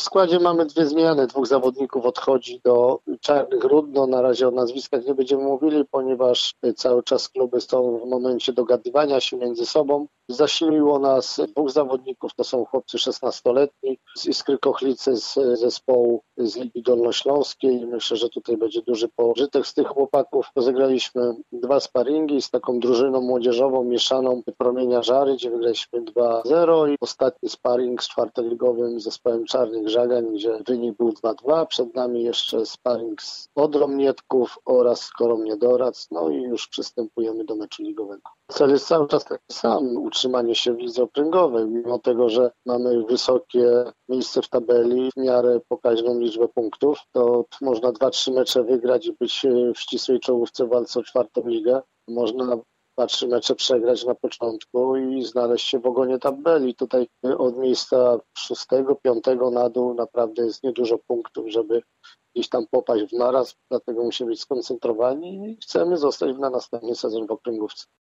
w składzie mamy dwie zmiany. Dwóch zawodników odchodzi do Czarnych Rudno. Na razie o nazwiskach nie będziemy mówili, ponieważ cały czas kluby są w momencie dogadywania się między sobą. Zasiliło nas dwóch zawodników, to są chłopcy 16-letni z Iskry Kochlicy z zespołu z Ligi Dolnośląskiej. Myślę, że tutaj będzie duży pożytek z tych chłopaków. Rozegraliśmy dwa sparingi z taką drużyną młodzieżową mieszaną Promienia Żary, gdzie wygraliśmy 2-0 i ostatni sparing z czwartoligowym zespołem Czarnych Żagań, gdzie wynik był 2-2. Przed nami jeszcze sparing z Odrą Mietków oraz z Korą. No i już przystępujemy do meczu ligowego. Cel jest cały czas taki sam, utrzymanie się w lidze okręgowej, mimo tego, że mamy wysokie miejsce w tabeli, w miarę pokaźną liczbę punktów, to można dwa, trzy mecze wygrać i być w ścisłej czołówce w walce o czwartą ligę. Można dwa, trzy mecze przegrać na początku i znaleźć się w ogonie tabeli. Tutaj od miejsca szóstego, piątego na dół naprawdę jest niedużo punktów, żeby gdzieś tam popaść w naraz, dlatego musimy być skoncentrowani i chcemy zostać na następny sezon w okręgówce.